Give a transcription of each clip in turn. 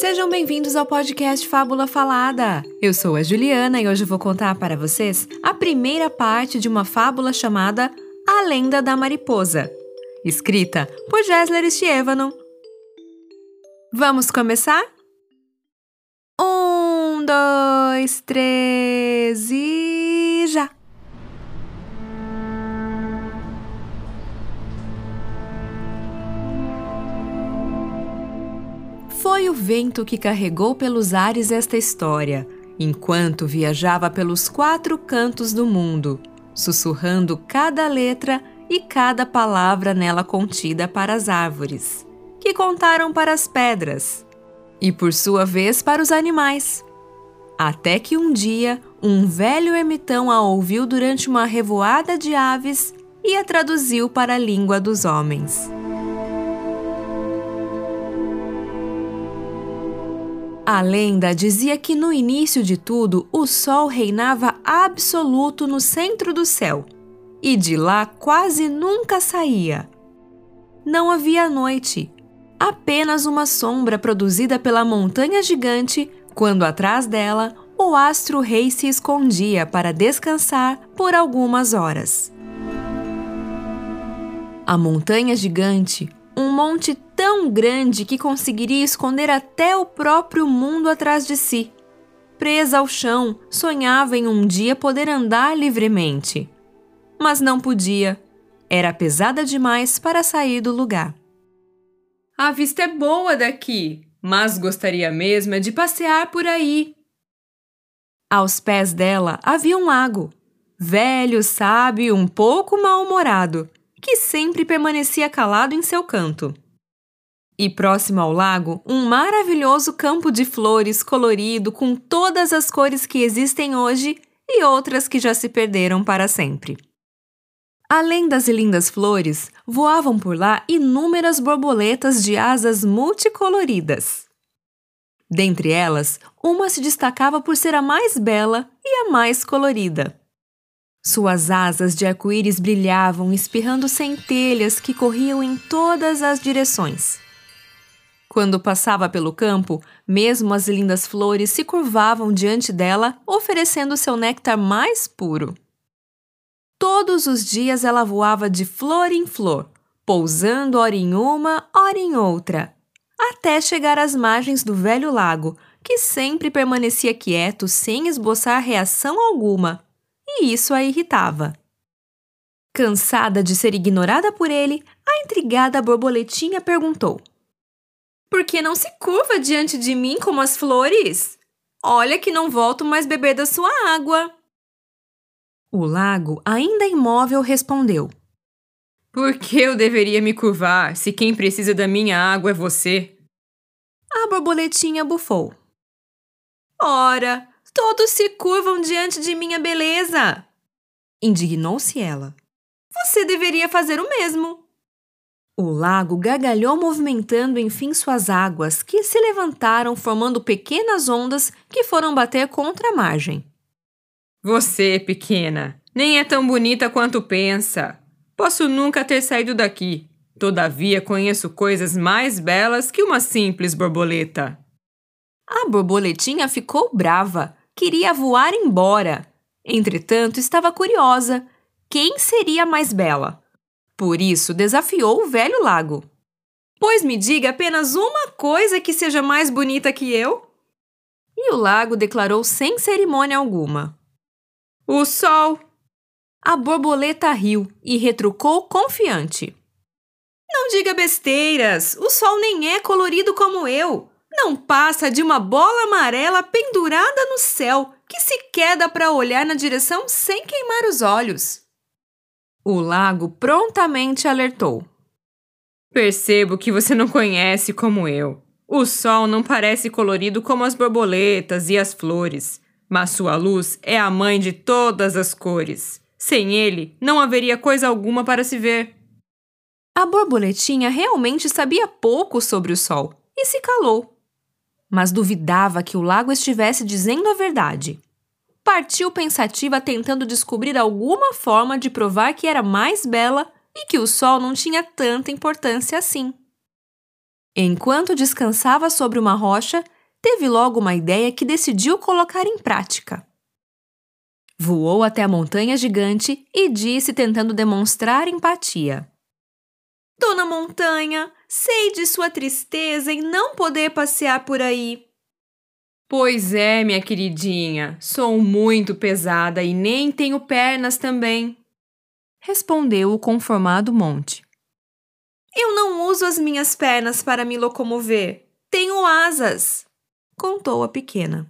Sejam bem-vindos ao podcast Fábula Falada. Eu sou a Juliana e hoje vou contar para vocês a primeira parte de uma fábula chamada A Lenda da Mariposa, escrita por Gessler Stievano. Vamos começar? Um, dois, três e Foi o vento que carregou pelos ares esta história, enquanto viajava pelos quatro cantos do mundo, sussurrando cada letra e cada palavra nela contida para as árvores, que contaram para as pedras, e por sua vez para os animais. Até que um dia um velho ermitão a ouviu durante uma revoada de aves e a traduziu para a língua dos homens. A lenda dizia que no início de tudo o sol reinava absoluto no centro do céu e de lá quase nunca saía. Não havia noite, apenas uma sombra produzida pela montanha gigante, quando atrás dela o astro-rei se escondia para descansar por algumas horas. A montanha gigante, um monte tão grande que conseguiria esconder até o próprio mundo atrás de si. Presa ao chão, sonhava em um dia poder andar livremente. Mas não podia. Era pesada demais para sair do lugar. A vista é boa daqui, mas gostaria mesmo é de passear por aí. Aos pés dela havia um lago, velho, sábio um pouco mal-humorado, que sempre permanecia calado em seu canto. E próximo ao lago, um maravilhoso campo de flores colorido com todas as cores que existem hoje e outras que já se perderam para sempre. Além das lindas flores, voavam por lá inúmeras borboletas de asas multicoloridas. Dentre elas, uma se destacava por ser a mais bela e a mais colorida. Suas asas de arco-íris brilhavam, espirrando centelhas que corriam em todas as direções. Quando passava pelo campo, mesmo as lindas flores se curvavam diante dela, oferecendo seu néctar mais puro. Todos os dias ela voava de flor em flor, pousando ora em uma, ora em outra, até chegar às margens do velho lago, que sempre permanecia quieto sem esboçar reação alguma, e isso a irritava. Cansada de ser ignorada por ele, a intrigada borboletinha perguntou: por que não se curva diante de mim como as flores? Olha que não volto mais beber da sua água. O lago, ainda imóvel, respondeu: Por que eu deveria me curvar se quem precisa da minha água é você? A borboletinha bufou. Ora, todos se curvam diante de minha beleza! Indignou-se ela. Você deveria fazer o mesmo. O lago gargalhou movimentando enfim suas águas, que se levantaram formando pequenas ondas que foram bater contra a margem. Você, pequena, nem é tão bonita quanto pensa. Posso nunca ter saído daqui. Todavia conheço coisas mais belas que uma simples borboleta. A borboletinha ficou brava, queria voar embora. Entretanto, estava curiosa. Quem seria mais bela? Por isso, desafiou o velho lago. Pois me diga apenas uma coisa que seja mais bonita que eu. E o lago declarou sem cerimônia alguma: O sol. A borboleta riu e retrucou confiante: Não diga besteiras, o sol nem é colorido como eu. Não passa de uma bola amarela pendurada no céu que sequer dá para olhar na direção sem queimar os olhos. O lago prontamente alertou. Percebo que você não conhece como eu. O sol não parece colorido como as borboletas e as flores, mas sua luz é a mãe de todas as cores. Sem ele, não haveria coisa alguma para se ver. A borboletinha realmente sabia pouco sobre o sol e se calou. Mas duvidava que o lago estivesse dizendo a verdade partiu pensativa tentando descobrir alguma forma de provar que era mais bela e que o sol não tinha tanta importância assim. Enquanto descansava sobre uma rocha, teve logo uma ideia que decidiu colocar em prática. Voou até a montanha gigante e disse, tentando demonstrar empatia: Dona Montanha, sei de sua tristeza em não poder passear por aí. Pois é, minha queridinha, sou muito pesada e nem tenho pernas também. Respondeu o conformado monte. Eu não uso as minhas pernas para me locomover. Tenho asas, contou a pequena.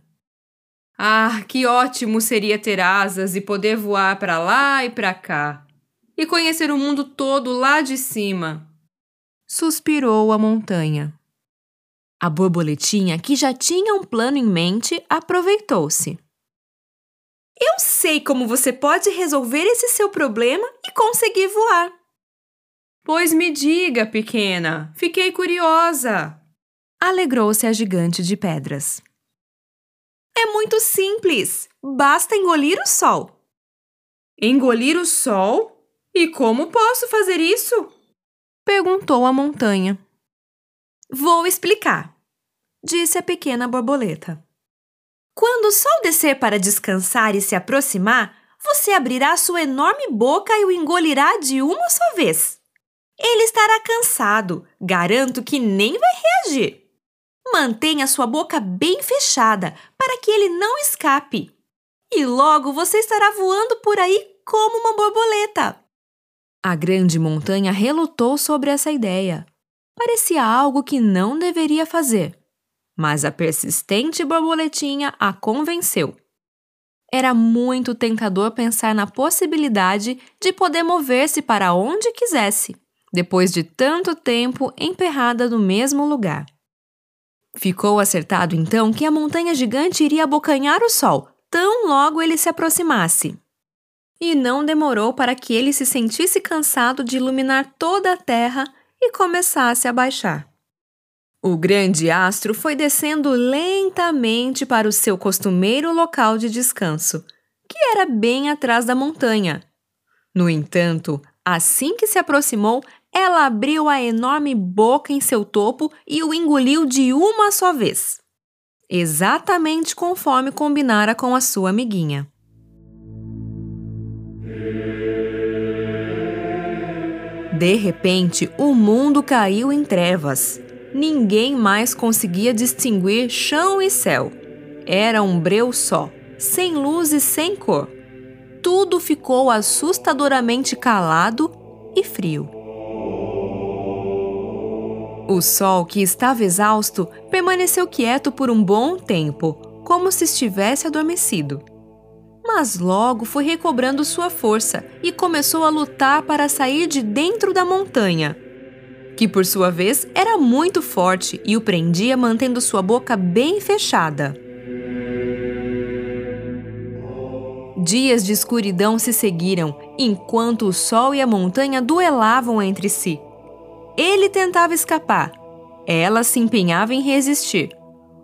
Ah, que ótimo seria ter asas e poder voar para lá e para cá. E conhecer o mundo todo lá de cima. Suspirou a montanha. A borboletinha, que já tinha um plano em mente, aproveitou-se. Eu sei como você pode resolver esse seu problema e conseguir voar. Pois me diga, pequena, fiquei curiosa. Alegrou-se a gigante de pedras. É muito simples, basta engolir o sol. Engolir o sol? E como posso fazer isso? Perguntou a montanha. Vou explicar, disse a pequena borboleta. Quando o sol descer para descansar e se aproximar, você abrirá sua enorme boca e o engolirá de uma só vez. Ele estará cansado, garanto que nem vai reagir. Mantenha sua boca bem fechada para que ele não escape. E logo você estará voando por aí como uma borboleta. A grande montanha relutou sobre essa ideia. Parecia algo que não deveria fazer, mas a persistente borboletinha a convenceu. Era muito tentador pensar na possibilidade de poder mover-se para onde quisesse, depois de tanto tempo emperrada no mesmo lugar. Ficou acertado então que a montanha gigante iria abocanhar o sol tão logo ele se aproximasse. E não demorou para que ele se sentisse cansado de iluminar toda a terra e começasse a baixar. O grande astro foi descendo lentamente para o seu costumeiro local de descanso, que era bem atrás da montanha. No entanto, assim que se aproximou, ela abriu a enorme boca em seu topo e o engoliu de uma só vez. Exatamente conforme combinara com a sua amiguinha. De repente, o mundo caiu em trevas. Ninguém mais conseguia distinguir chão e céu. Era um breu só, sem luz e sem cor. Tudo ficou assustadoramente calado e frio. O sol, que estava exausto, permaneceu quieto por um bom tempo, como se estivesse adormecido. Mas logo foi recobrando sua força e começou a lutar para sair de dentro da montanha, que por sua vez era muito forte e o prendia mantendo sua boca bem fechada. Dias de escuridão se seguiram, enquanto o sol e a montanha duelavam entre si. Ele tentava escapar. Ela se empenhava em resistir.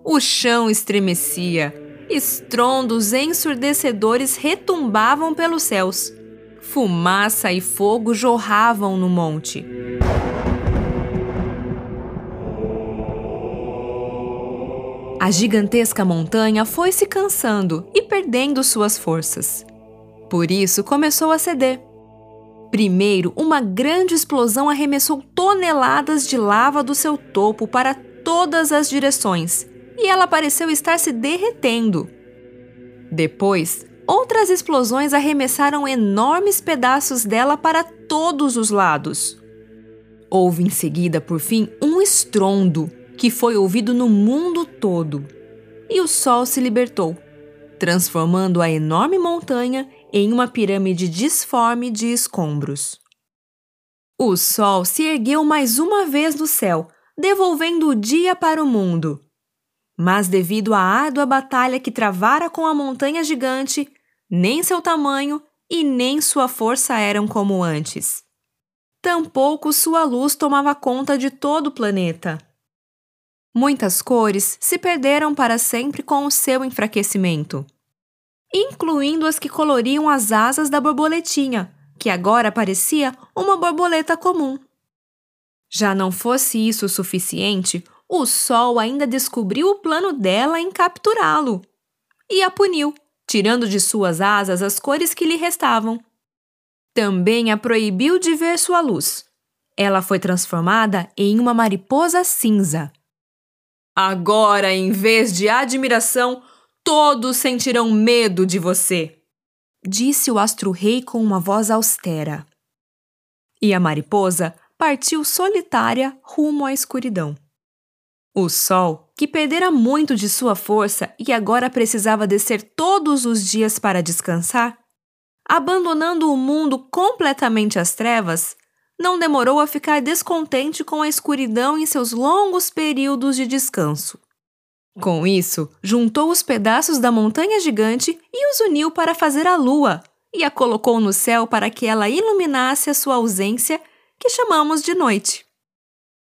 O chão estremecia. Estrondos ensurdecedores retumbavam pelos céus. Fumaça e fogo jorravam no monte. A gigantesca montanha foi se cansando e perdendo suas forças. Por isso começou a ceder. Primeiro, uma grande explosão arremessou toneladas de lava do seu topo para todas as direções e ela pareceu estar se derretendo. Depois, outras explosões arremessaram enormes pedaços dela para todos os lados. Houve em seguida, por fim, um estrondo que foi ouvido no mundo todo. E o sol se libertou, transformando a enorme montanha em uma pirâmide disforme de escombros. O sol se ergueu mais uma vez no céu, devolvendo o dia para o mundo. Mas, devido à árdua batalha que travara com a montanha gigante, nem seu tamanho e nem sua força eram como antes. Tampouco sua luz tomava conta de todo o planeta. Muitas cores se perderam para sempre com o seu enfraquecimento incluindo as que coloriam as asas da borboletinha, que agora parecia uma borboleta comum. Já não fosse isso o suficiente, o Sol ainda descobriu o plano dela em capturá-lo e a puniu, tirando de suas asas as cores que lhe restavam. Também a proibiu de ver sua luz. Ela foi transformada em uma mariposa cinza. Agora, em vez de admiração, todos sentirão medo de você, disse o astro-rei com uma voz austera. E a mariposa partiu solitária rumo à escuridão. O sol, que perdera muito de sua força e agora precisava descer todos os dias para descansar, abandonando o mundo completamente às trevas, não demorou a ficar descontente com a escuridão em seus longos períodos de descanso. Com isso, juntou os pedaços da montanha gigante e os uniu para fazer a lua, e a colocou no céu para que ela iluminasse a sua ausência, que chamamos de noite.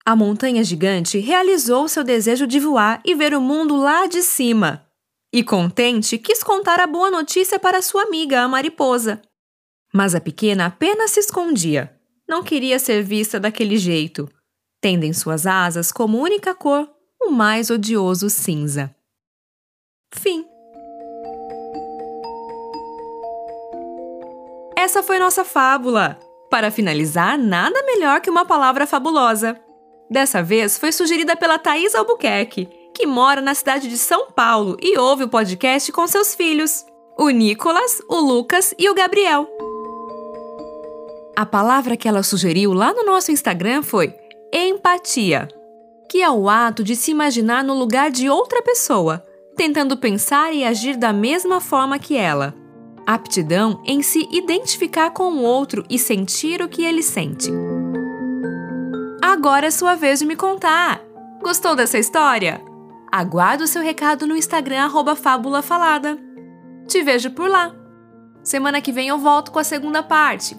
A montanha gigante realizou seu desejo de voar e ver o mundo lá de cima. E contente, quis contar a boa notícia para sua amiga, a mariposa. Mas a pequena apenas se escondia. Não queria ser vista daquele jeito, tendo em suas asas como única cor o mais odioso cinza. Fim. Essa foi nossa fábula. Para finalizar, nada melhor que uma palavra fabulosa. Dessa vez foi sugerida pela Thaís Albuquerque, que mora na cidade de São Paulo e ouve o podcast com seus filhos, o Nicolas, o Lucas e o Gabriel. A palavra que ela sugeriu lá no nosso Instagram foi empatia, que é o ato de se imaginar no lugar de outra pessoa, tentando pensar e agir da mesma forma que ela. Aptidão em se identificar com o outro e sentir o que ele sente. Agora é sua vez de me contar. Gostou dessa história? Aguardo seu recado no Instagram arroba Fábula Falada. Te vejo por lá. Semana que vem eu volto com a segunda parte.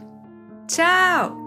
Tchau!